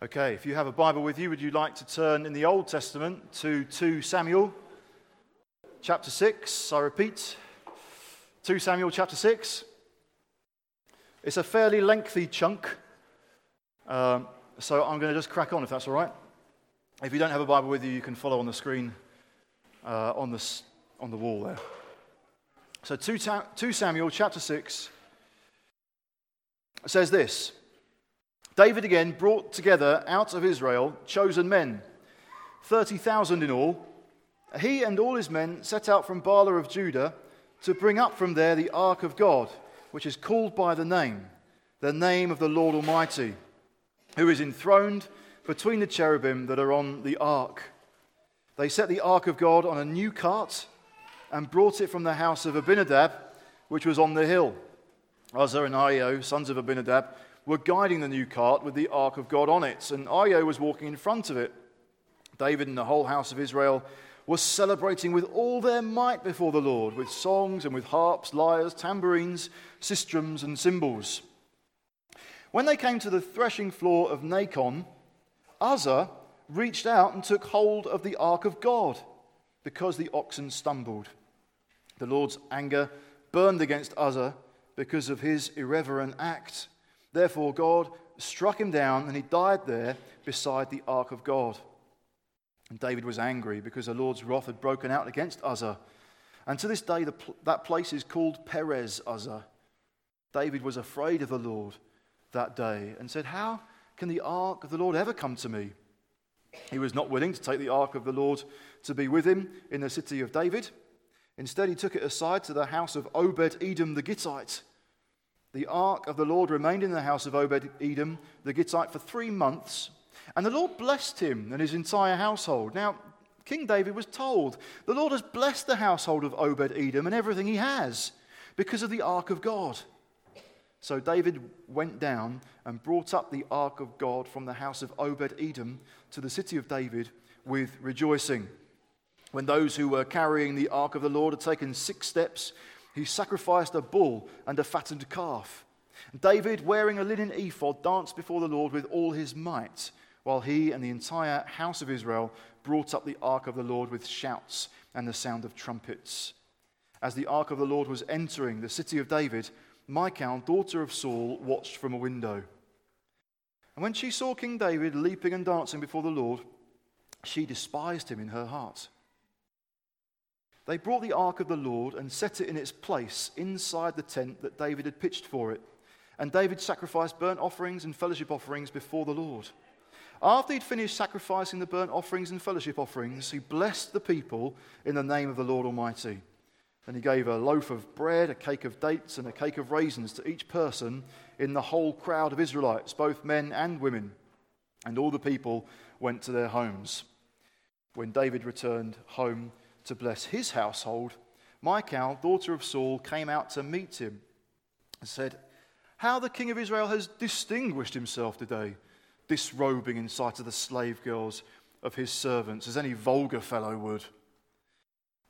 Okay, if you have a Bible with you, would you like to turn in the Old Testament to 2 Samuel chapter 6? I repeat, 2 Samuel chapter 6. It's a fairly lengthy chunk, um, so I'm going to just crack on if that's all right. If you don't have a Bible with you, you can follow on the screen uh, on, the, on the wall there. So 2, 2 Samuel chapter 6 says this. David again brought together out of Israel chosen men, 30,000 in all. He and all his men set out from Baalah of Judah to bring up from there the ark of God, which is called by the name, the name of the Lord Almighty, who is enthroned between the cherubim that are on the ark. They set the ark of God on a new cart and brought it from the house of Abinadab, which was on the hill. Uzzah and Ahio, sons of Abinadab, were guiding the new cart with the ark of God on it, and Ahio was walking in front of it. David and the whole house of Israel were celebrating with all their might before the Lord, with songs and with harps, lyres, tambourines, sistrums, and cymbals. When they came to the threshing floor of Nacon, Uzzah reached out and took hold of the ark of God because the oxen stumbled. The Lord's anger burned against Uzzah because of his irreverent act. Therefore, God struck him down, and he died there beside the ark of God. And David was angry because the Lord's wrath had broken out against Uzzah. And to this day, the, that place is called Perez Uzzah. David was afraid of the Lord that day and said, How can the ark of the Lord ever come to me? He was not willing to take the ark of the Lord to be with him in the city of David. Instead, he took it aside to the house of Obed Edom the Gittite the ark of the Lord remained in the house of Obed Edom the Gittite for three months, and the Lord blessed him and his entire household. Now, King David was told, The Lord has blessed the household of Obed Edom and everything he has because of the ark of God. So David went down and brought up the ark of God from the house of Obed Edom to the city of David with rejoicing. When those who were carrying the ark of the Lord had taken six steps, he sacrificed a bull and a fattened calf. David, wearing a linen ephod, danced before the Lord with all his might, while he and the entire house of Israel brought up the ark of the Lord with shouts and the sound of trumpets. As the ark of the Lord was entering the city of David, Michal, daughter of Saul, watched from a window. And when she saw King David leaping and dancing before the Lord, she despised him in her heart. They brought the ark of the Lord and set it in its place inside the tent that David had pitched for it. And David sacrificed burnt offerings and fellowship offerings before the Lord. After he'd finished sacrificing the burnt offerings and fellowship offerings, he blessed the people in the name of the Lord Almighty. And he gave a loaf of bread, a cake of dates, and a cake of raisins to each person in the whole crowd of Israelites, both men and women. And all the people went to their homes. When David returned home, to bless his household, Michal, daughter of Saul, came out to meet him and said, How the king of Israel has distinguished himself today, disrobing in sight of the slave girls of his servants, as any vulgar fellow would.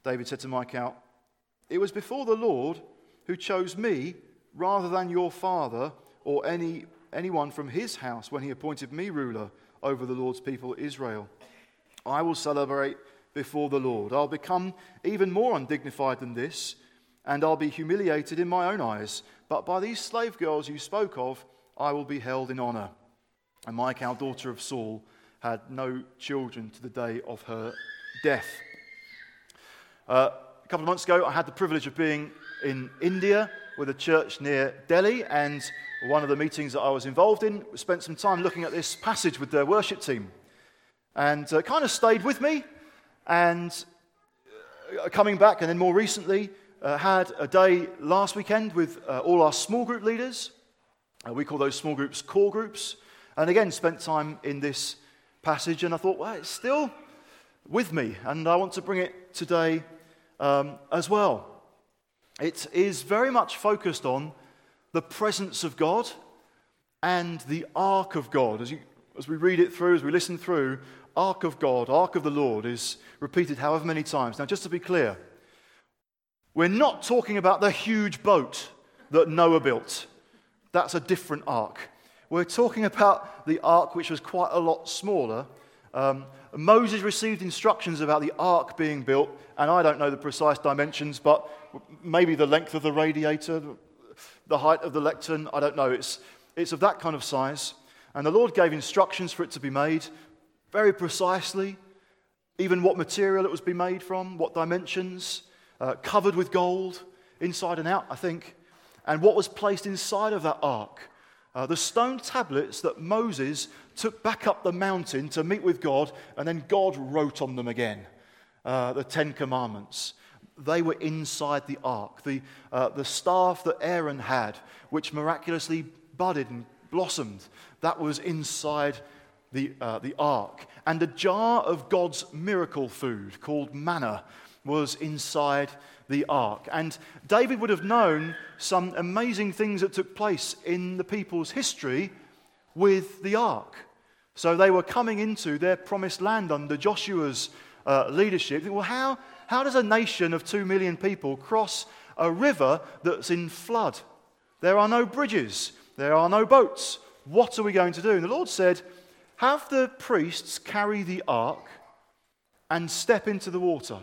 David said to Michal, It was before the Lord who chose me rather than your father or any, anyone from his house when he appointed me ruler over the Lord's people Israel. I will celebrate before the Lord. I'll become even more undignified than this, and I'll be humiliated in my own eyes. But by these slave girls you spoke of, I will be held in honor. And Michal, daughter of Saul, had no children to the day of her death. Uh, a couple of months ago, I had the privilege of being in India with a church near Delhi, and one of the meetings that I was involved in spent some time looking at this passage with their worship team. And uh, kind of stayed with me and uh, coming back, and then more recently, uh, had a day last weekend with uh, all our small group leaders. Uh, we call those small groups core groups. And again, spent time in this passage, and I thought, well, it's still with me, and I want to bring it today um, as well. It is very much focused on the presence of God and the ark of God. As, you, as we read it through, as we listen through, Ark of God, Ark of the Lord is repeated however many times. Now, just to be clear, we're not talking about the huge boat that Noah built. That's a different ark. We're talking about the ark, which was quite a lot smaller. Um, Moses received instructions about the ark being built, and I don't know the precise dimensions, but maybe the length of the radiator, the height of the lectern, I don't know. It's, it's of that kind of size. And the Lord gave instructions for it to be made very precisely, even what material it was made from, what dimensions, uh, covered with gold, inside and out, I think, and what was placed inside of that ark. Uh, the stone tablets that Moses took back up the mountain to meet with God, and then God wrote on them again uh, the Ten Commandments. They were inside the ark. The, uh, the staff that Aaron had, which miraculously budded and blossomed, that was inside the, uh, the ark. And a jar of God's miracle food called manna was inside the ark. And David would have known some amazing things that took place in the people's history with the ark. So they were coming into their promised land under Joshua's uh, leadership. Well, how, how does a nation of two million people cross a river that's in flood? There are no bridges, there are no boats. What are we going to do? And the Lord said, Have the priests carry the ark and step into the water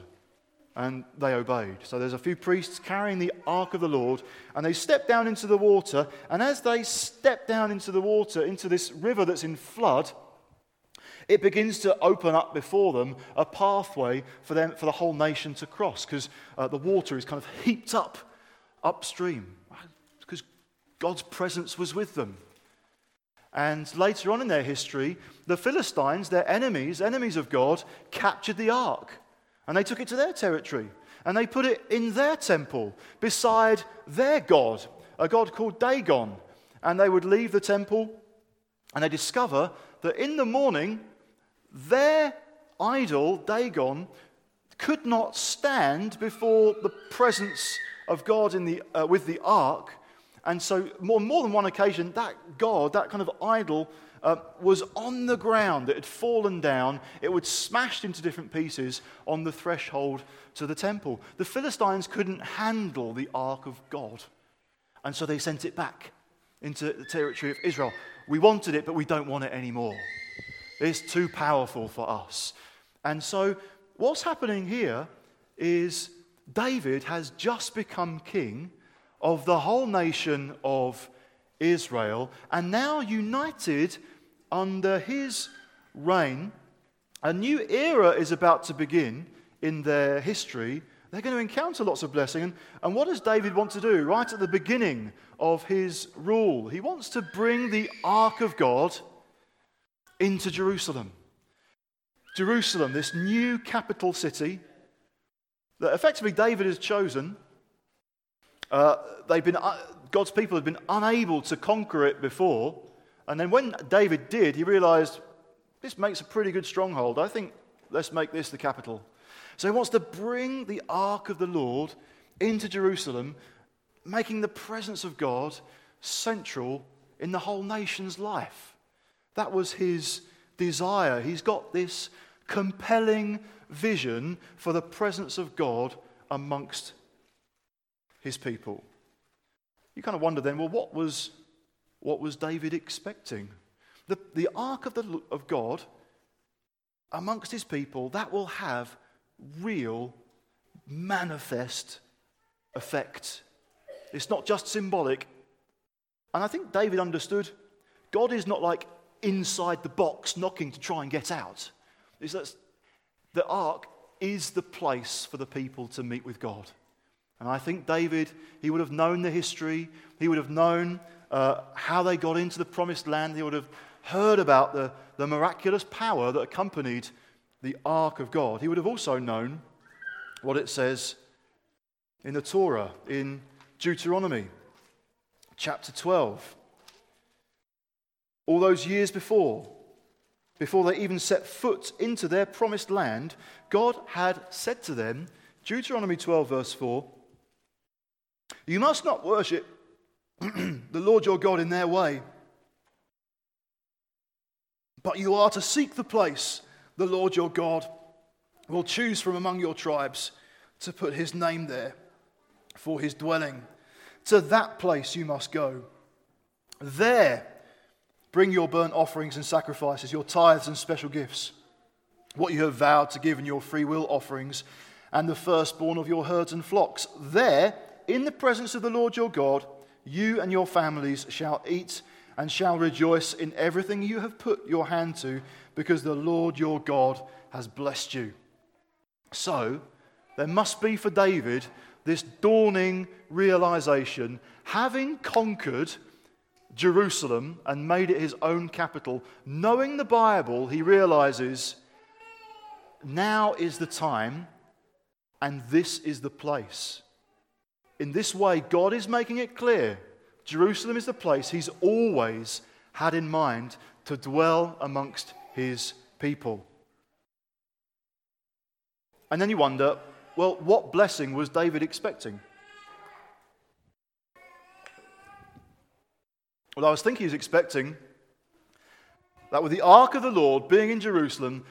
and they obeyed. So there's a few priests carrying the ark of the Lord, and they step down into the water. And as they step down into the water, into this river that's in flood, it begins to open up before them a pathway for them for the whole nation to cross, because uh, the water is kind of heaped up upstream, because God's presence was with them. And later on in their history, the Philistines, their enemies, enemies of God, captured the ark. And they took it to their territory and they put it in their temple beside their god, a god called Dagon. And they would leave the temple and they discover that in the morning, their idol, Dagon, could not stand before the presence of God the, uh, with the ark. And so, more, more than one occasion, that God, that kind of idol, uh, was on the ground. It had fallen down. It was smashed into different pieces on the threshold to the temple. The Philistines couldn't handle the ark of God. And so they sent it back into the territory of Israel. We wanted it, but we don't want it anymore. It's too powerful for us. And so, what's happening here is David has just become king of the whole nation of Israel, and now united under his reign, a new era is about to begin in their history. They're going to encounter lots of blessing. And, and what does David want to do right at the beginning of his rule? He wants to bring the ark of God into Jerusalem. Jerusalem, this new capital city that effectively David has chosen. Uh, they've been, uh, God's people have been unable to conquer it before. And then when David did, he realized this makes a pretty good stronghold. I think let's make this the capital. So he wants to bring the ark of the Lord into Jerusalem, making the presence of God central in the whole nation's life. That was his desire. He's got this compelling vision for the presence of God amongst his people. You kind of wonder then, well, what was what was David expecting? The, the ark of, the, of God amongst his people, that will have real, manifest effect. It's not just symbolic. And I think David understood God is not like inside the box knocking to try and get out. It's that the ark is the place for the people to meet with God. And I think David, he would have known the history, he would have known uh, how they got into the promised land. He would have heard about the, the miraculous power that accompanied the ark of God. He would have also known what it says in the Torah, in Deuteronomy chapter 12. All those years before, before they even set foot into their promised land, God had said to them, Deuteronomy 12, verse 4, You must not worship the Lord your God in their way. But you are to seek the place the Lord your God will choose from among your tribes to put his name there for his dwelling. To that place you must go. There Bring your burnt offerings and sacrifices, your tithes and special gifts, what you have vowed to give in your free will offerings, and the firstborn of your herds and flocks. There, in the presence of the Lord your God, you and your families shall eat and shall rejoice in everything you have put your hand to, because the Lord your God has blessed you. So, there must be for David this dawning realization having conquered Jerusalem and made it his own capital, knowing the Bible, he realizes now is the time and this is the place. In this way, God is making it clear Jerusalem is the place he's always had in mind to dwell amongst his people. And then you wonder well, what blessing was David expecting? Well, I was thinking he was expecting that with the ark of the Lord being in Jerusalem,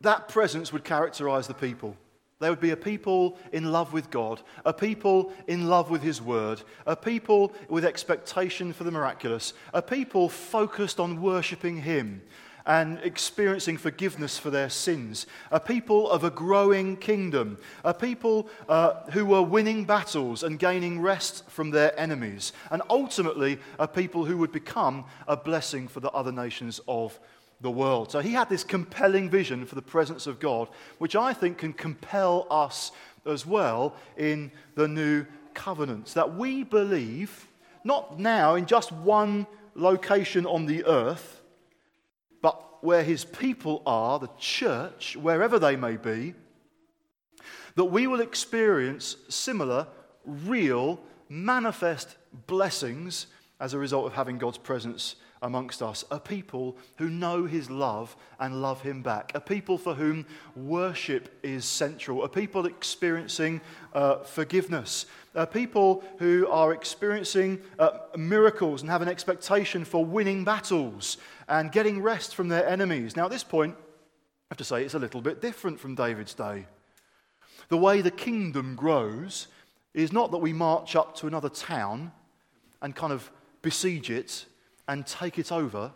that presence would characterize the people. They would be a people in love with God, a people in love with His Word, a people with expectation for the miraculous, a people focused on worshipping Him, and experiencing forgiveness for their sins, a people of a growing kingdom, a people uh, who were winning battles and gaining rest from their enemies, and ultimately a people who would become a blessing for the other nations of the world. So he had this compelling vision for the presence of God, which I think can compel us as well in the new covenants. That we believe, not now in just one location on the earth, but where his people are, the church, wherever they may be, that we will experience similar, real, manifest blessings as a result of having God's presence amongst us. A people who know his love and love him back. A people for whom worship is central. A people experiencing uh, forgiveness. A people who are experiencing uh, miracles and have an expectation for winning battles and getting rest from their enemies. Now, at this point, I have to say it's a little bit different from David's day. The way the kingdom grows is not that we march up to another town and kind of besiege it and take it over,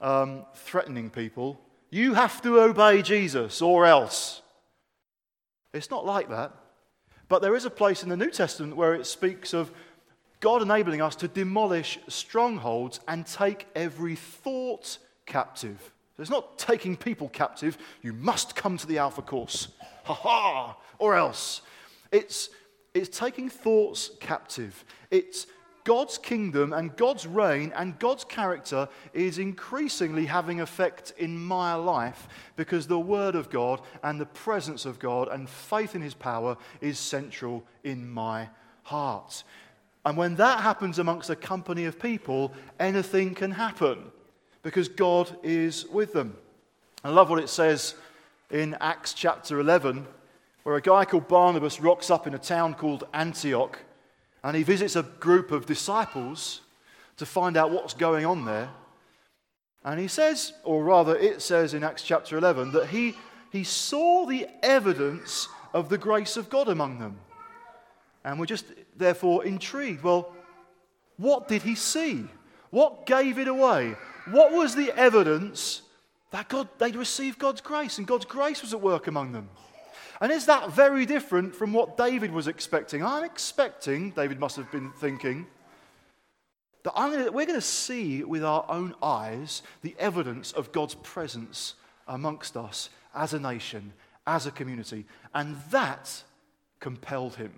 um, threatening people. You have to obey Jesus or else. It's not like that. But there is a place in the New Testament where it speaks of God enabling us to demolish strongholds and take every thought captive. So it's not taking people captive. You must come to the Alpha course. Ha ha! Or else. It's, it's taking thoughts captive. It's God's kingdom and God's reign and God's character is increasingly having effect in my life because the Word of God and the presence of God and faith in His power is central in my heart. And when that happens amongst a company of people, anything can happen because God is with them. I love what it says in Acts chapter 11, where a guy called Barnabas rocks up in a town called Antioch and he visits a group of disciples to find out what's going on there. And he says, or rather, it says in Acts chapter 11, that he, he saw the evidence of the grace of God among them. And we're just therefore intrigued. Well, what did he see? What gave it away? What was the evidence that God, they'd received God's grace and God's grace was at work among them? And is that very different from what David was expecting? I'm expecting, David must have been thinking, that gonna, we're going to see with our own eyes the evidence of God's presence amongst us as a nation, as a community. And that compelled him.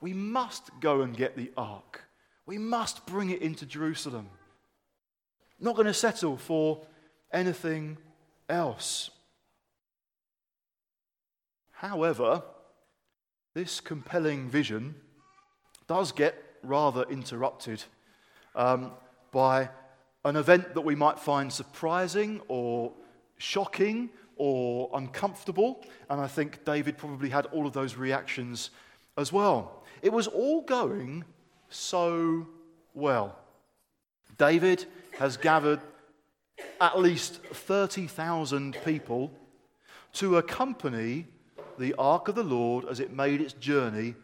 We must go and get the ark. We must bring it into Jerusalem. Not going to settle for anything else. However, this compelling vision does get rather interrupted um, by an event that we might find surprising or shocking or uncomfortable. And I think David probably had all of those reactions as well. It was all going so well. David has gathered at least 30,000 people to accompany the ark of the Lord as it made its journey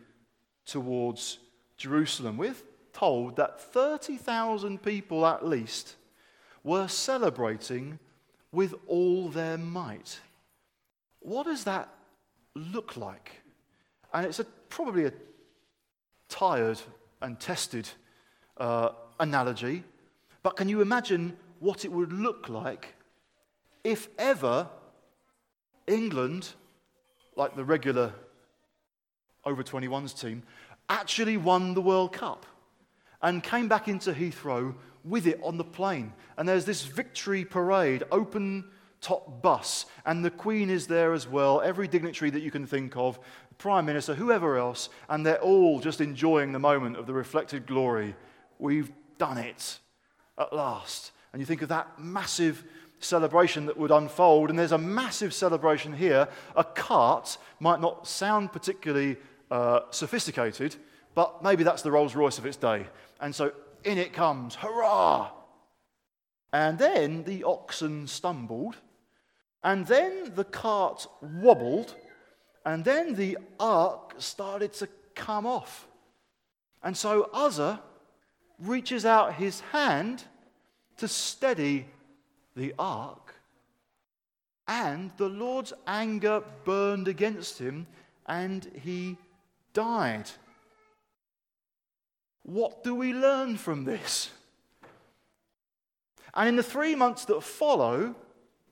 towards Jerusalem with told that 30,000 people at least were celebrating with all their might. What does that look like? And it's a, probably a tired and tested uh, analogy, but can you imagine what it would look like if ever England, like the regular over 21s team, actually won the World Cup and came back into Heathrow with it on the plane. And there's this victory parade, open top bus, and the Queen is there as well, every dignitary that you can think of, the Prime Minister, whoever else, and they're all just enjoying the moment of the reflected glory. We've done it at last. And you think of that massive celebration that would unfold, and there's a massive celebration here. A cart might not sound particularly uh, sophisticated, but maybe that's the Rolls Royce of its day. And so in it comes, hurrah! And then the oxen stumbled, and then the cart wobbled, and then the ark started to come off. And so Uzzah reaches out his hand to steady the ark, and the Lord's anger burned against him, and he died. What do we learn from this? And in the three months that follow,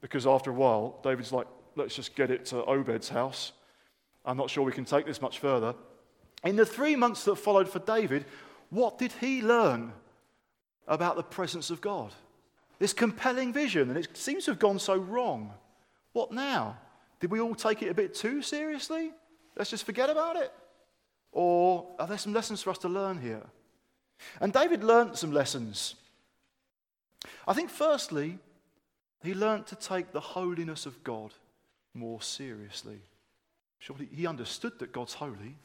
because after a while, David's like, let's just get it to Obed's house. I'm not sure we can take this much further. In the three months that followed for David, what did he learn about the presence of God? This compelling vision, and it seems to have gone so wrong. What now? Did we all take it a bit too seriously? Let's just forget about it? Or are there some lessons for us to learn here? And David learnt some lessons. I think, firstly, he learnt to take the holiness of God more seriously. Surely he understood that God's holy.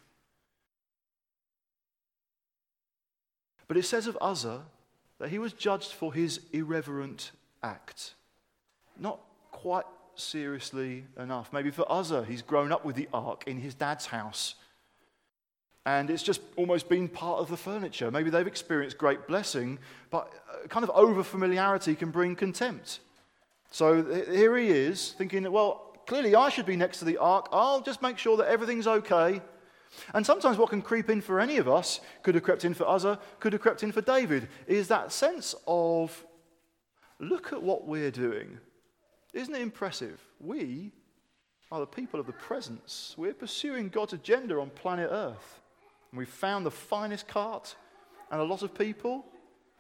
But it says of Uzzah that he was judged for his irreverent act. Not quite seriously enough. Maybe for Uzzah, he's grown up with the ark in his dad's house and it's just almost been part of the furniture. Maybe they've experienced great blessing, but kind of over familiarity can bring contempt. So here he is thinking, that, well, clearly I should be next to the ark. I'll just make sure that everything's okay. And sometimes what can creep in for any of us, could have crept in for Uzzah, uh, could have crept in for David, is that sense of, look at what we're doing. Isn't it impressive? We are the people of the presence. We're pursuing God's agenda on planet Earth and we've found the finest cart and a lot of people.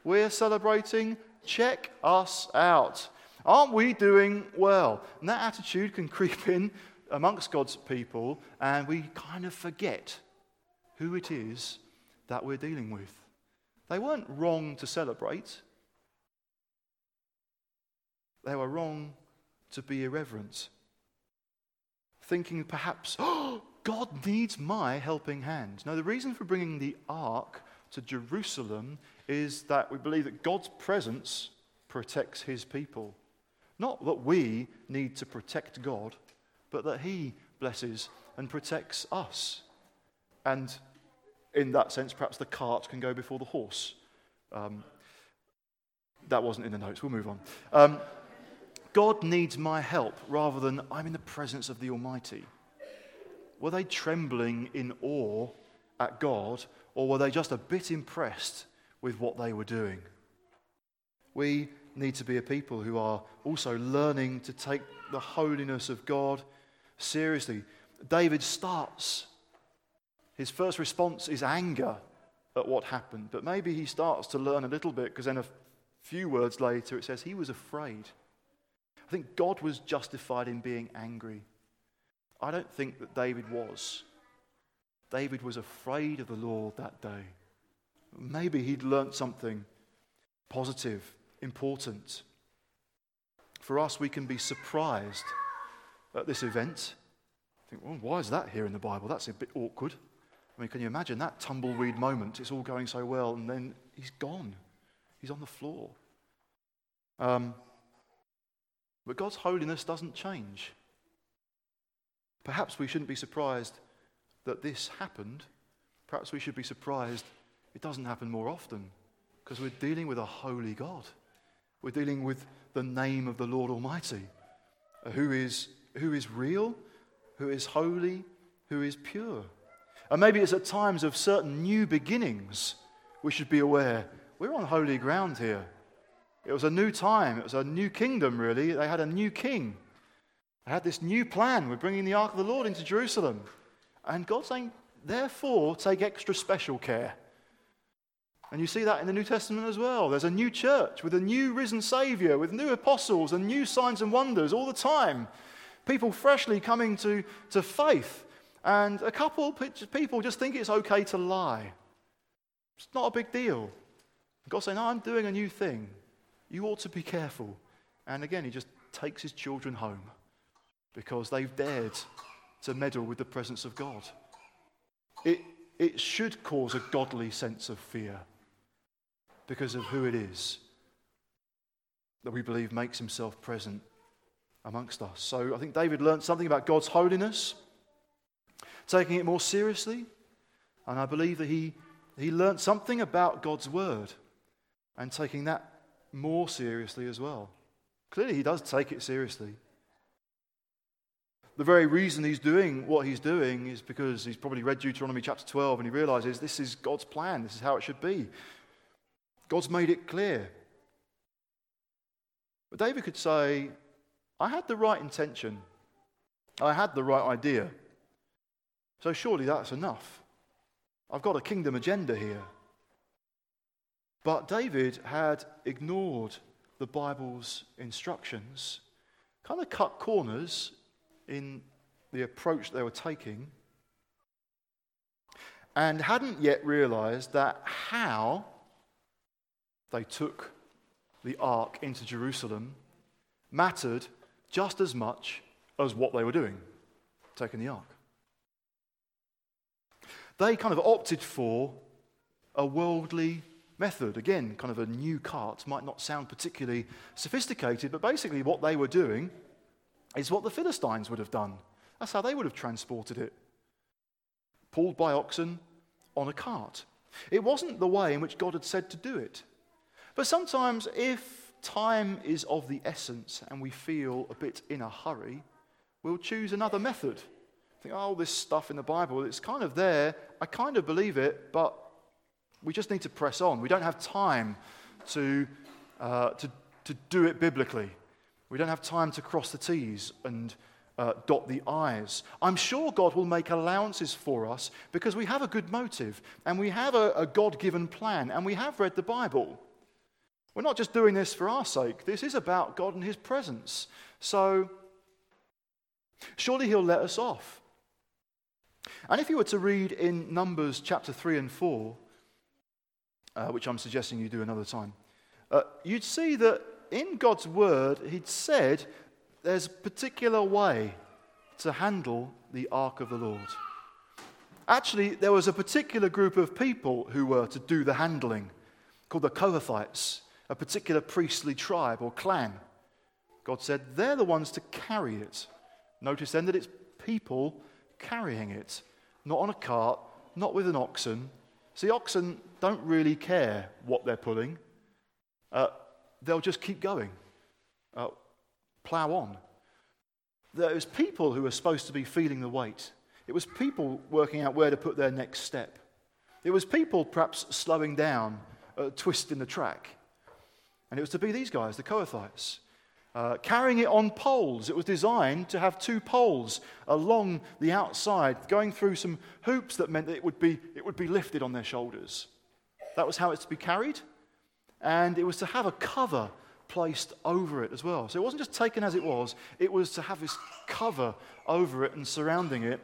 We're celebrating. Check us out. Aren't we doing well? And that attitude can creep in amongst God's people, and we kind of forget who it is that we're dealing with. They weren't wrong to celebrate, they were wrong to be irreverent. Thinking perhaps, oh, God needs my helping hand. Now, the reason for bringing the ark to Jerusalem is that we believe that God's presence protects his people. Not that we need to protect God, but that he blesses and protects us. And in that sense, perhaps the cart can go before the horse. Um, that wasn't in the notes. We'll move on. Um, God needs my help rather than I'm in the presence of the Almighty. Were they trembling in awe at God, or were they just a bit impressed with what they were doing? We need to be a people who are also learning to take the holiness of God seriously. David starts, his first response is anger at what happened, but maybe he starts to learn a little bit because then a few words later it says he was afraid. I think God was justified in being angry. I don't think that David was. David was afraid of the Lord that day. Maybe he'd learnt something positive, important. For us, we can be surprised at this event. I Think, well, why is that here in the Bible? That's a bit awkward. I mean, can you imagine that tumbleweed moment? It's all going so well, and then he's gone. He's on the floor. Um, but God's holiness doesn't change. Perhaps we shouldn't be surprised that this happened. Perhaps we should be surprised it doesn't happen more often because we're dealing with a holy God. We're dealing with the name of the Lord Almighty, who is, who is real, who is holy, who is pure. And maybe it's at times of certain new beginnings we should be aware we're on holy ground here. It was a new time, it was a new kingdom, really. They had a new king. They had this new plan. We're bringing the ark of the Lord into Jerusalem. And God's saying, therefore, take extra special care. And you see that in the New Testament as well. There's a new church with a new risen Savior, with new apostles and new signs and wonders all the time. People freshly coming to, to faith. And a couple people just think it's okay to lie. It's not a big deal. God's saying, no, I'm doing a new thing. You ought to be careful. And again, he just takes his children home because they've dared to meddle with the presence of God. It, it should cause a godly sense of fear because of who it is that we believe makes himself present amongst us. So I think David learned something about God's holiness, taking it more seriously. And I believe that he, he learned something about God's word and taking that more seriously as well. Clearly, he does take it seriously. The very reason he's doing what he's doing is because he's probably read Deuteronomy chapter 12 and he realizes this is God's plan, this is how it should be. God's made it clear. But David could say, I had the right intention, I had the right idea. So surely that's enough. I've got a kingdom agenda here. But David had ignored the Bible's instructions, kind of cut corners in the approach they were taking, and hadn't yet realized that how they took the ark into Jerusalem mattered just as much as what they were doing, taking the ark. They kind of opted for a worldly method. Again, kind of a new cart, might not sound particularly sophisticated, but basically what they were doing is what the Philistines would have done. That's how they would have transported it. Pulled by oxen on a cart. It wasn't the way in which God had said to do it. But sometimes, if time is of the essence and we feel a bit in a hurry, we'll choose another method. Think, oh, this stuff in the Bible, it's kind of there. I kind of believe it, but we just need to press on. We don't have time to, uh, to, to do it biblically. We don't have time to cross the T's and uh, dot the I's. I'm sure God will make allowances for us because we have a good motive and we have a, a God given plan and we have read the Bible. We're not just doing this for our sake, this is about God and His presence. So, surely He'll let us off. And if you were to read in Numbers chapter 3 and 4, uh, which I'm suggesting you do another time, uh, you'd see that in God's word, He'd said there's a particular way to handle the ark of the Lord. Actually, there was a particular group of people who were to do the handling, called the Kohathites, a particular priestly tribe or clan. God said they're the ones to carry it. Notice then that it's people carrying it, not on a cart, not with an oxen, See, oxen don't really care what they're pulling, uh, they'll just keep going, uh, plow on. There was people who were supposed to be feeling the weight. It was people working out where to put their next step. It was people perhaps slowing down, uh, twisting the track. And it was to be these guys, the Kohathites. Uh, carrying it on poles. It was designed to have two poles along the outside, going through some hoops that meant that it would be, it would be lifted on their shoulders. That was how it's to be carried. And it was to have a cover placed over it as well. So it wasn't just taken as it was, it was to have this cover over it and surrounding it.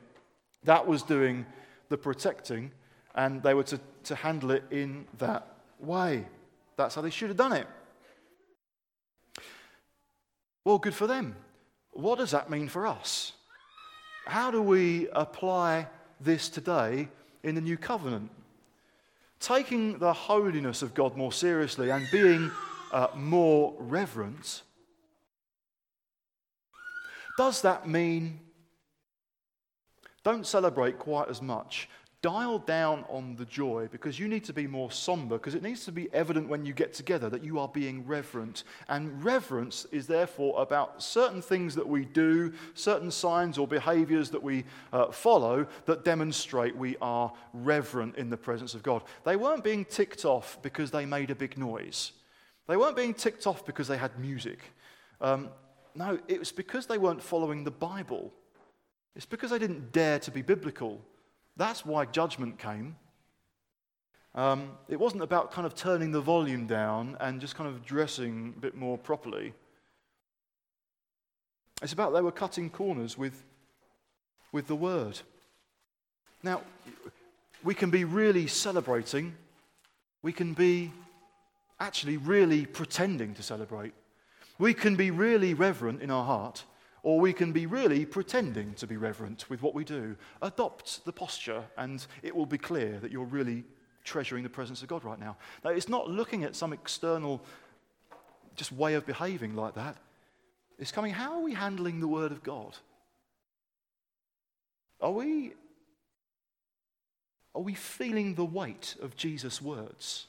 That was doing the protecting, and they were to, to handle it in that way. That's how they should have done it. Well, good for them. What does that mean for us? How do we apply this today in the new covenant? Taking the holiness of God more seriously and being uh, more reverent, does that mean don't celebrate quite as much? Dial down on the joy because you need to be more somber because it needs to be evident when you get together that you are being reverent. And reverence is therefore about certain things that we do, certain signs or behaviors that we uh, follow that demonstrate we are reverent in the presence of God. They weren't being ticked off because they made a big noise, they weren't being ticked off because they had music. Um, no, it was because they weren't following the Bible. It's because they didn't dare to be biblical. That's why judgment came. Um, it wasn't about kind of turning the volume down and just kind of dressing a bit more properly. It's about they were cutting corners with, with the word. Now, we can be really celebrating, we can be actually really pretending to celebrate. We can be really reverent in our heart, or we can be really pretending to be reverent with what we do. Adopt the posture, and it will be clear that you're really treasuring the presence of God right now. Now, it's not looking at some external just way of behaving like that. It's coming, how are we handling the Word of God? Are we, are we feeling the weight of Jesus' words?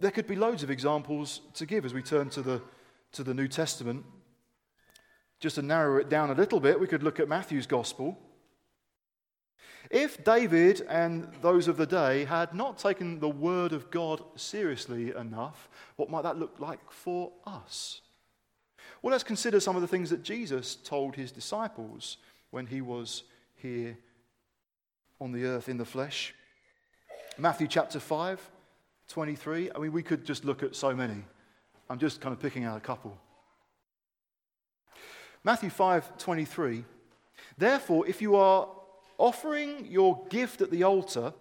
There could be loads of examples to give as we turn to the, to the New Testament. Just to narrow it down a little bit, we could look at Matthew's gospel. If David and those of the day had not taken the word of God seriously enough, what might that look like for us? Well, let's consider some of the things that Jesus told his disciples when he was here on the earth in the flesh. Matthew chapter 5, 23. I mean, we could just look at so many. I'm just kind of picking out a couple. Matthew 5:23 Therefore if you are offering your gift at the altar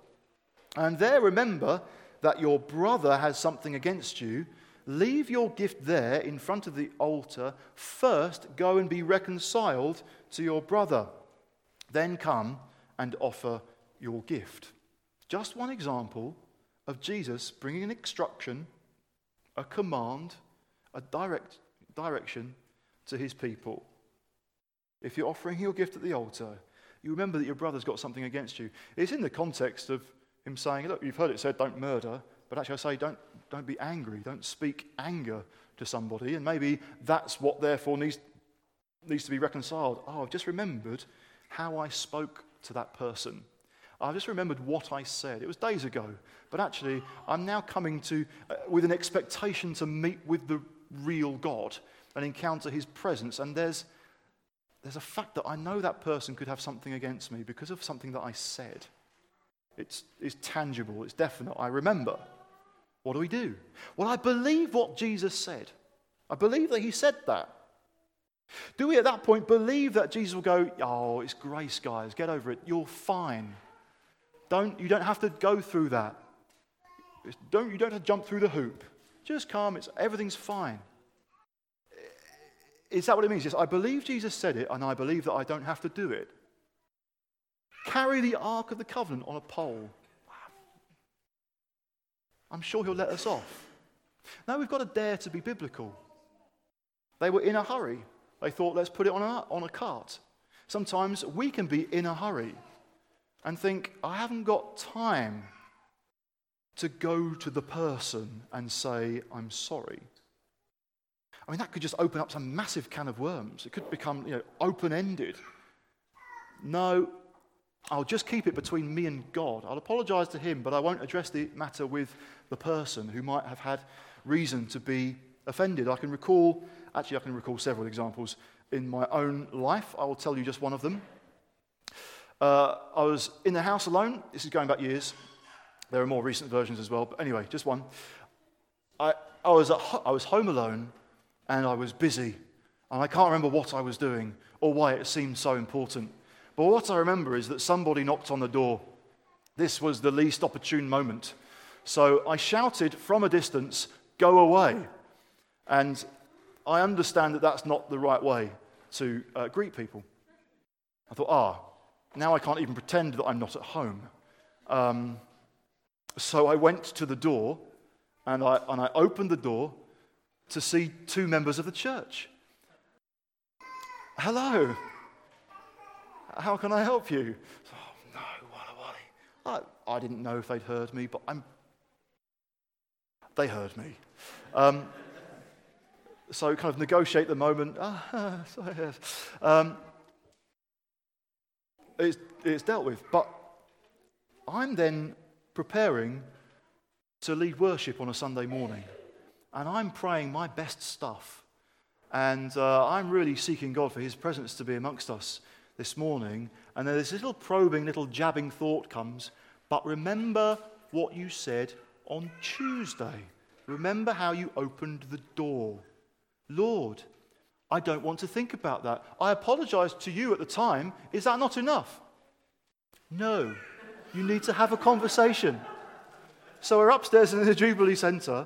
and there remember that your brother has something against you leave your gift there in front of the altar. First go and be reconciled to your brother. Then come and offer your gift. Just one example of Jesus bringing an instruction a command a direct direction to his people if you're offering your gift at the altar, you remember that your brother's got something against you. It's in the context of him saying, Look, you've heard it said, don't murder, but actually I say, don't, don't be angry, don't speak anger to somebody. And maybe that's what therefore needs, needs to be reconciled. Oh, I've just remembered how I spoke to that person. I've just remembered what I said. It was days ago, but actually, I'm now coming to, uh, with an expectation to meet with the real God and encounter his presence. And there's, there's a fact that I know that person could have something against me because of something that I said. It's, it's tangible, it's definite. I remember. What do we do? Well, I believe what Jesus said. I believe that he said that. Do we at that point believe that Jesus will go, Oh, it's grace, guys, get over it. You're fine. Don't, you don't have to go through that. Don't, you don't have to jump through the hoop. Just calm, it's, everything's fine. Is that what it means? Yes, I believe Jesus said it, and I believe that I don't have to do it. Carry the Ark of the Covenant on a pole. I'm sure he'll let us off. Now we've got to dare to be biblical. They were in a hurry. They thought, let's put it on a, on a cart. Sometimes we can be in a hurry and think, I haven't got time to go to the person and say, I'm sorry. I mean, that could just open up some massive can of worms. It could become you know, open ended. No, I'll just keep it between me and God. I'll apologize to him, but I won't address the matter with the person who might have had reason to be offended. I can recall, actually, I can recall several examples in my own life. I will tell you just one of them. Uh, I was in the house alone. This is going back years. There are more recent versions as well, but anyway, just one. I, I, was, ho- I was home alone and I was busy. And I can't remember what I was doing or why it seemed so important. But what I remember is that somebody knocked on the door. This was the least opportune moment. So I shouted from a distance, Go away. And I understand that that's not the right way to uh, greet people. I thought, ah, now I can't even pretend that I'm not at home. Um, so I went to the door and I, and I opened the door to see two members of the church. Hello. How can I help you? Oh, no, walla wally. I, I didn't know if they'd heard me, but I'm, they heard me. Um, so kind of negotiate the moment. Ah, sorry, yes. Um, it's, it's dealt with. But I'm then preparing to lead worship on a Sunday morning. And I'm praying my best stuff. And uh, I'm really seeking God for His presence to be amongst us this morning. And then this little probing, little jabbing thought comes. But remember what you said on Tuesday. Remember how you opened the door. Lord, I don't want to think about that. I apologized to you at the time. Is that not enough? No. You need to have a conversation. So we're upstairs in the Jubilee Centre.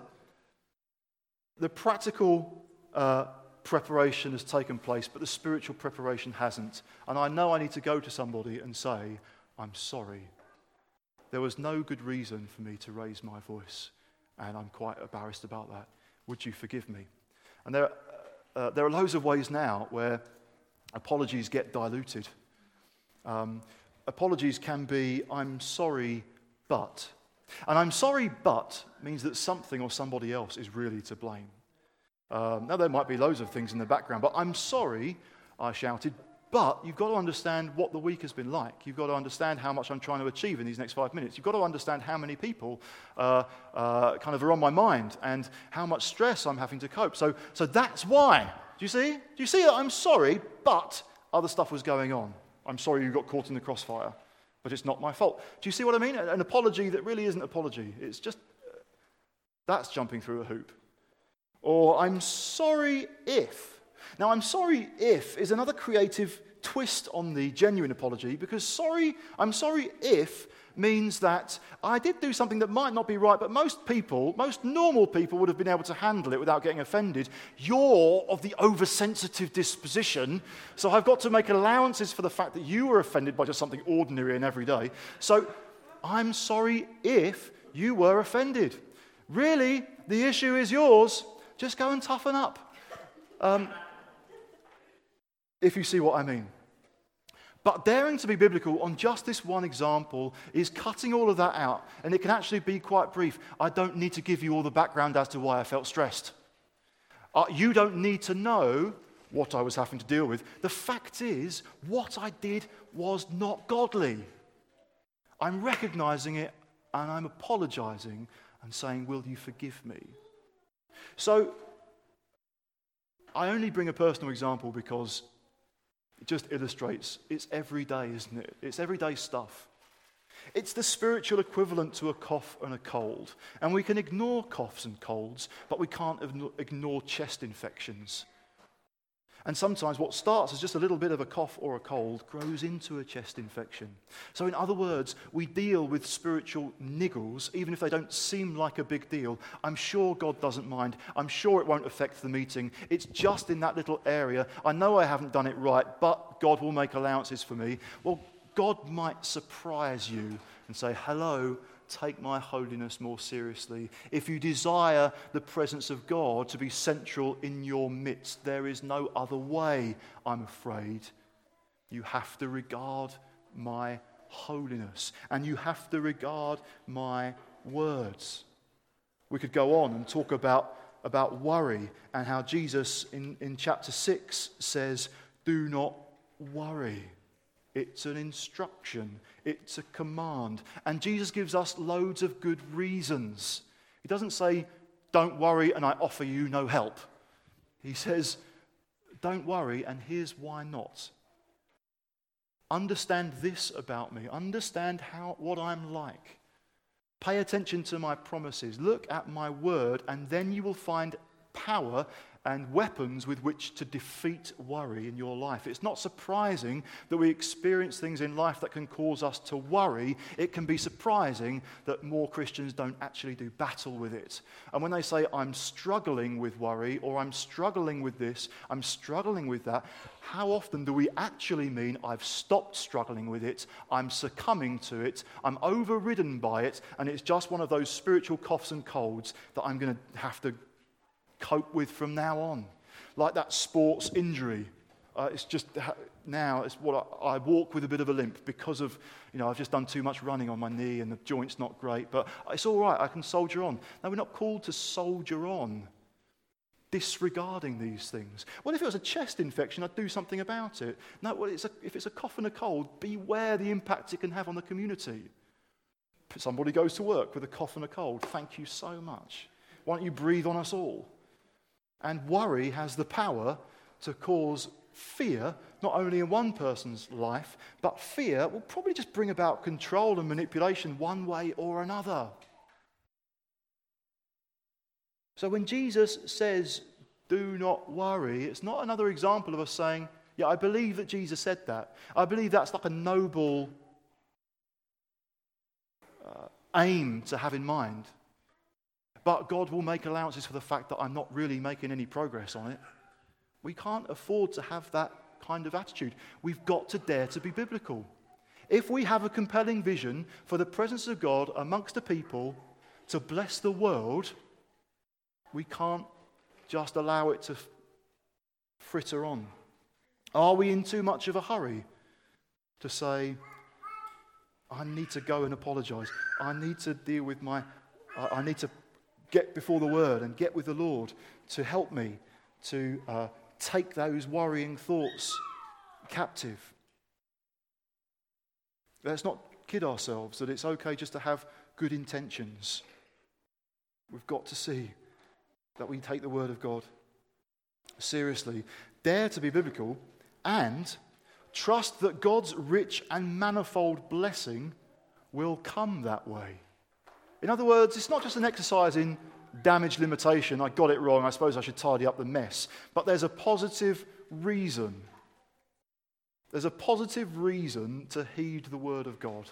The practical uh, preparation has taken place, but the spiritual preparation hasn't. And I know I need to go to somebody and say, I'm sorry. There was no good reason for me to raise my voice, and I'm quite embarrassed about that. Would you forgive me? And there, uh, there are loads of ways now where apologies get diluted. Um, apologies can be, I'm sorry, but. And I'm sorry, but means that something or somebody else is really to blame. Um, now, there might be loads of things in the background, but I'm sorry, I shouted, but you've got to understand what the week has been like. You've got to understand how much I'm trying to achieve in these next five minutes. You've got to understand how many people uh, uh, kind of are on my mind and how much stress I'm having to cope. So, so that's why. Do you see? Do you see that I'm sorry, but other stuff was going on? I'm sorry you got caught in the crossfire, but it's not my fault. Do you see what I mean? An apology that really isn't apology. It's just that's jumping through a hoop. Or I'm sorry if now, I'm sorry if is another creative twist on the genuine apology because sorry, I'm sorry if means that I did do something that might not be right, but most people, most normal people, would have been able to handle it without getting offended. You're of the oversensitive disposition, so I've got to make allowances for the fact that you were offended by just something ordinary and everyday. So I'm sorry if you were offended. Really, the issue is yours. Just go and toughen up. Um, if you see what I mean. But daring to be biblical on just this one example is cutting all of that out, and it can actually be quite brief. I don't need to give you all the background as to why I felt stressed. Uh, you don't need to know what I was having to deal with. The fact is, what I did was not godly. I'm recognizing it and I'm apologizing and saying, Will you forgive me? So, I only bring a personal example because it just illustrates it's everyday, isn't it? It's everyday stuff. It's the spiritual equivalent to a cough and a cold. And we can ignore coughs and colds, but we can't ignore chest infections. And sometimes what starts as just a little bit of a cough or a cold grows into a chest infection. So, in other words, we deal with spiritual niggles, even if they don't seem like a big deal. I'm sure God doesn't mind. I'm sure it won't affect the meeting. It's just in that little area. I know I haven't done it right, but God will make allowances for me. Well, God might surprise you and say, Hello, take my holiness more seriously. If you desire the presence of God to be central in your midst, there is no other way, I'm afraid. You have to regard my holiness and you have to regard my words. We could go on and talk about, about worry and how Jesus in, in chapter 6 says, Do not worry. It's an instruction, it's a command. And Jesus gives us loads of good reasons. He doesn't say, Don't worry, and I offer you no help. He says, Don't worry, and here's why not. Understand this about me. Understand how, what I'm like. Pay attention to my promises. Look at my word, and then you will find power and weapons with which to defeat worry in your life. It's not surprising that we experience things in life that can cause us to worry. It can be surprising that more Christians don't actually do battle with it. And when they say, I'm struggling with worry, or I'm struggling with this, I'm struggling with that, how often do we actually mean I've stopped struggling with it, I'm succumbing to it, I'm overridden by it, and it's just one of those spiritual coughs and colds that I'm going to have to cope with from now on. Like that sports injury. Uh, it's just now it's what I, I, walk with a bit of a limp because of, you know, I've just done too much running on my knee and the joint's not great, but it's all right, I can soldier on. No, we're not called to soldier on disregarding these things. Well, if it was a chest infection, I'd do something about it. No, well, it's a, if it's a cough and a cold, beware the impact it can have on the community. Somebody goes to work with a cough and a cold. Thank you so much. Why don't you breathe on us all? And worry has the power to cause fear, not only in one person's life, but fear will probably just bring about control and manipulation one way or another. So when Jesus says, do not worry, it's not another example of us saying, yeah, I believe that Jesus said that. I believe that's like a noble uh, aim to have in mind. But God will make allowances for the fact that I'm not really making any progress on it. We can't afford to have that kind of attitude. We've got to dare to be biblical. If we have a compelling vision for the presence of God amongst the people to bless the world, we can't just allow it to fritter on. Are we in too much of a hurry to say, I need to go and apologize? I need to deal with my, I need to get before the word and get with the Lord to help me to uh, take those worrying thoughts captive. Let's not kid ourselves that it's okay just to have good intentions. We've got to see that we take the Word of God seriously, dare to be biblical, and trust that God's rich and manifold blessing will come that way. In other words, it's not just an exercise in damage limitation. I got it wrong. I suppose I should tidy up the mess. But there's a positive reason. There's a positive reason to heed the Word of God.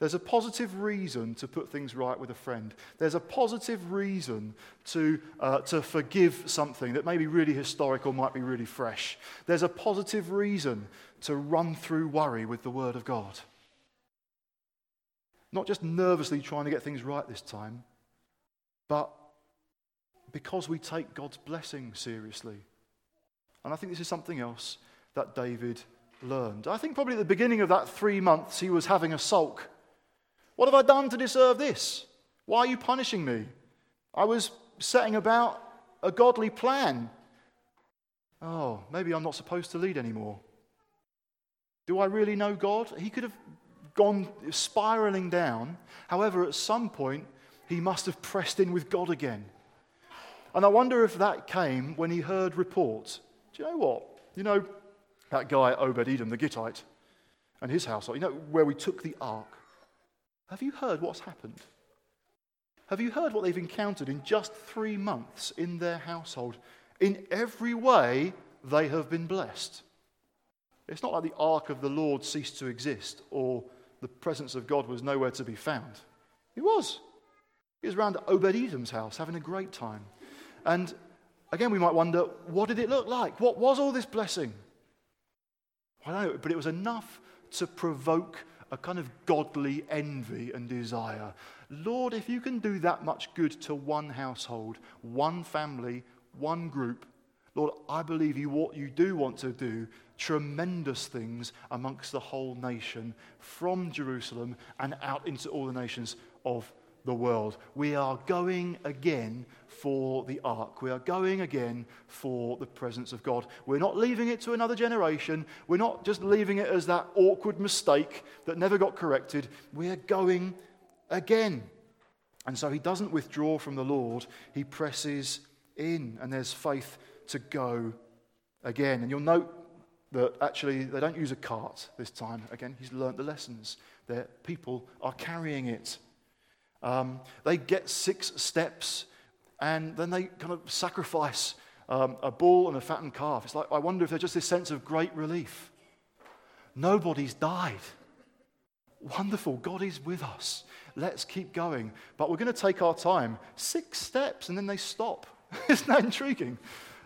There's a positive reason to put things right with a friend. There's a positive reason to, uh, to forgive something that may be really historical, might be really fresh. There's a positive reason to run through worry with the Word of God. Not just nervously trying to get things right this time, but because we take God's blessing seriously. And I think this is something else that David learned. I think probably at the beginning of that three months, he was having a sulk what have I done to deserve this? Why are you punishing me? I was setting about a godly plan. Oh, maybe I'm not supposed to lead anymore. Do I really know God? He could have gone spiraling down. However, at some point, he must have pressed in with God again. And I wonder if that came when he heard reports. Do you know what? You know, that guy, Obed Edom, the Gittite, and his household, you know, where we took the ark. Have you heard what's happened? Have you heard what they've encountered in just three months in their household? In every way, they have been blessed. It's not like the ark of the Lord ceased to exist or the presence of God was nowhere to be found. He was. He was around Obed Edom's house having a great time. And again, we might wonder what did it look like? What was all this blessing? I don't know, but it was enough to provoke a kind of godly envy and desire. Lord, if you can do that much good to one household, one family, one group, Lord, I believe you what you do want to do tremendous things amongst the whole nation from Jerusalem and out into all the nations of the world. We are going again for the ark. We are going again for the presence of God. We're not leaving it to another generation. We're not just leaving it as that awkward mistake that never got corrected. We're going again. And so he doesn't withdraw from the Lord, he presses in, and there's faith to go again. And you'll note that actually they don't use a cart this time. Again, he's learnt the lessons. Their people are carrying it. Um, they get six steps and then they kind of sacrifice um, a bull and a fattened calf. It's like, I wonder if there's just this sense of great relief. Nobody's died. Wonderful. God is with us. Let's keep going. But we're going to take our time. Six steps, and then they stop. Isn't that intriguing?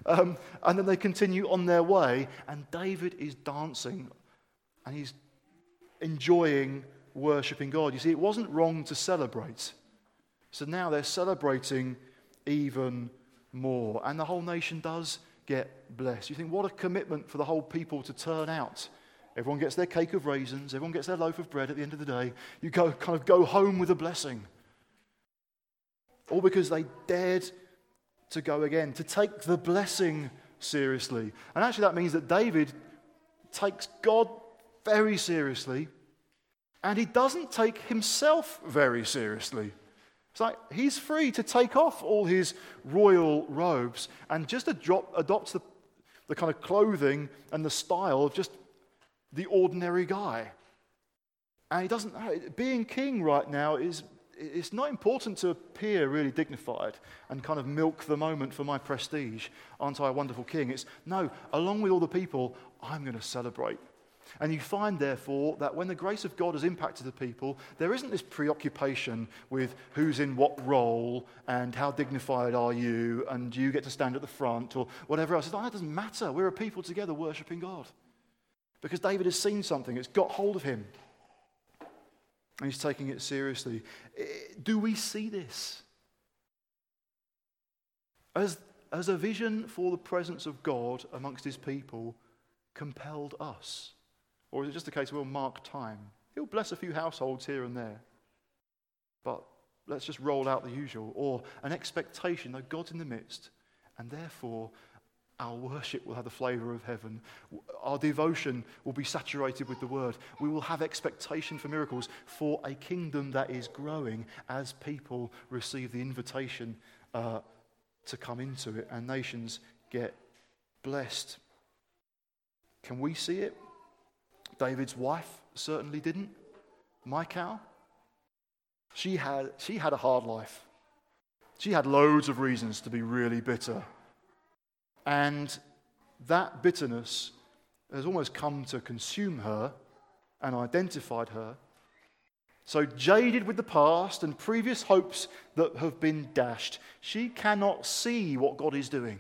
Um, and then they continue on their way, and David is dancing and he's enjoying worshipping God. You see, it wasn't wrong to celebrate. So now they're celebrating even more. And the whole nation does get blessed. You think, what a commitment for the whole people to turn out. Everyone gets their cake of raisins, everyone gets their loaf of bread at the end of the day. You go, kind of go home with a blessing. All because they dared to go again, to take the blessing seriously. And actually, that means that David takes God very seriously, and he doesn't take himself very seriously. It's like he's free to take off all his royal robes and just adopt, the, the kind of clothing and the style of just the ordinary guy. And he doesn't, being king right now is it's not important to appear really dignified and kind of milk the moment for my prestige. Aren't I a wonderful king? It's no, along with all the people, I'm going to celebrate. And you find, therefore, that when the grace of God has impacted the people, there isn't this preoccupation with who's in what role and how dignified are you and you get to stand at the front or whatever else. It's like, that doesn't matter. We're a people together worshipping God. Because David has seen something, it's got hold of him. And he's taking it seriously. Eh, do we see this? As, as a vision for the presence of God amongst his people compelled us? Or is it just a case we'll mark time? He'll bless a few households here and there. But let's just roll out the usual. Or an expectation that God's in the midst, and therefore our worship will have the flavor of heaven. Our devotion will be saturated with the word. We will have expectation for miracles for a kingdom that is growing as people receive the invitation uh, to come into it and nations get blessed. Can we see it? David's wife certainly didn't. Michal, she had, she had a hard life. She had loads of reasons to be really bitter and that bitterness has almost come to consume her and identified her. So, jaded with the past and previous hopes that have been dashed, she cannot see what God is doing.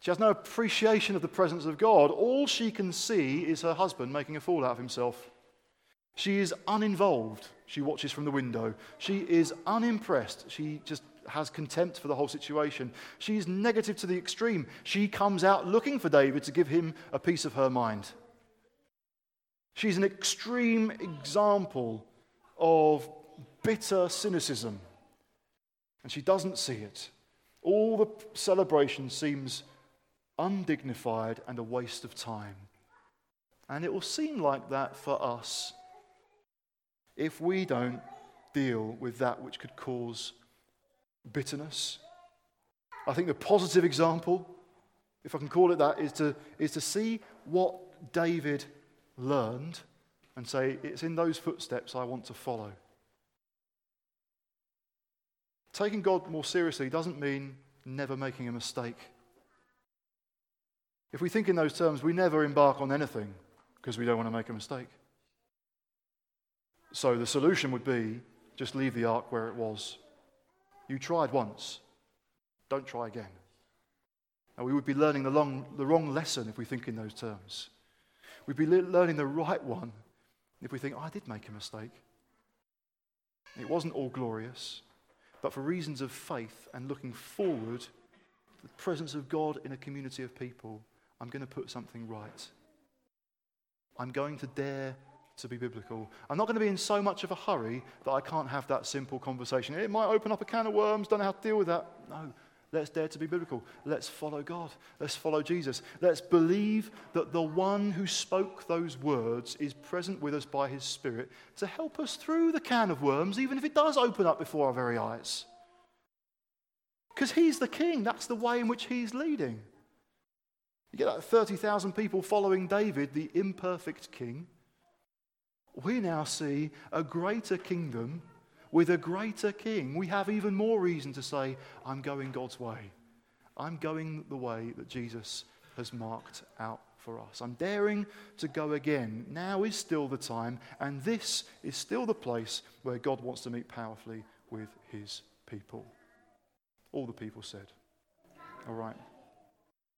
She has no appreciation of the presence of God. All she can see is her husband making a fool out of himself. She is uninvolved. She watches from the window. She is unimpressed. She just has contempt for the whole situation. She's negative to the extreme. She comes out looking for David to give him a piece of her mind. She's an extreme example of bitter cynicism. And she doesn't see it. All the celebration seems undignified and a waste of time. And it will seem like that for us if we don't deal with that which could cause bitterness. I think the positive example, if I can call it that, is to, is to see what David learned and say, it's in those footsteps I want to follow. Taking God more seriously doesn't mean never making a mistake. If we think in those terms, we never embark on anything because we don't want to make a mistake. So the solution would be just leave the ark where it was. You tried once, don't try again. And we would be learning the, long, the wrong lesson if we think in those terms. We'd be le- learning the right one if we think, oh, I did make a mistake. It wasn't all glorious, but for reasons of faith and looking forward, the presence of God in a community of people, I'm going to put something right. I'm going to dare to be biblical. I'm not going to be in so much of a hurry that I can't have that simple conversation. It might open up a can of worms, don't know how to deal with that. No, let's dare to be biblical. Let's follow God. Let's follow Jesus. Let's believe that the one who spoke those words is present with us by his Spirit to help us through the can of worms, even if it does open up before our very eyes. Because he's the king, that's the way in which he's leading. You get like 30,000 people following David, the imperfect king we now see a greater kingdom with a greater king. We have even more reason to say, I'm going God's way. I'm going the way that Jesus has marked out for us. I'm daring to go again. Now is still the time, and this is still the place where God wants to meet powerfully with his people. All the people said. All right.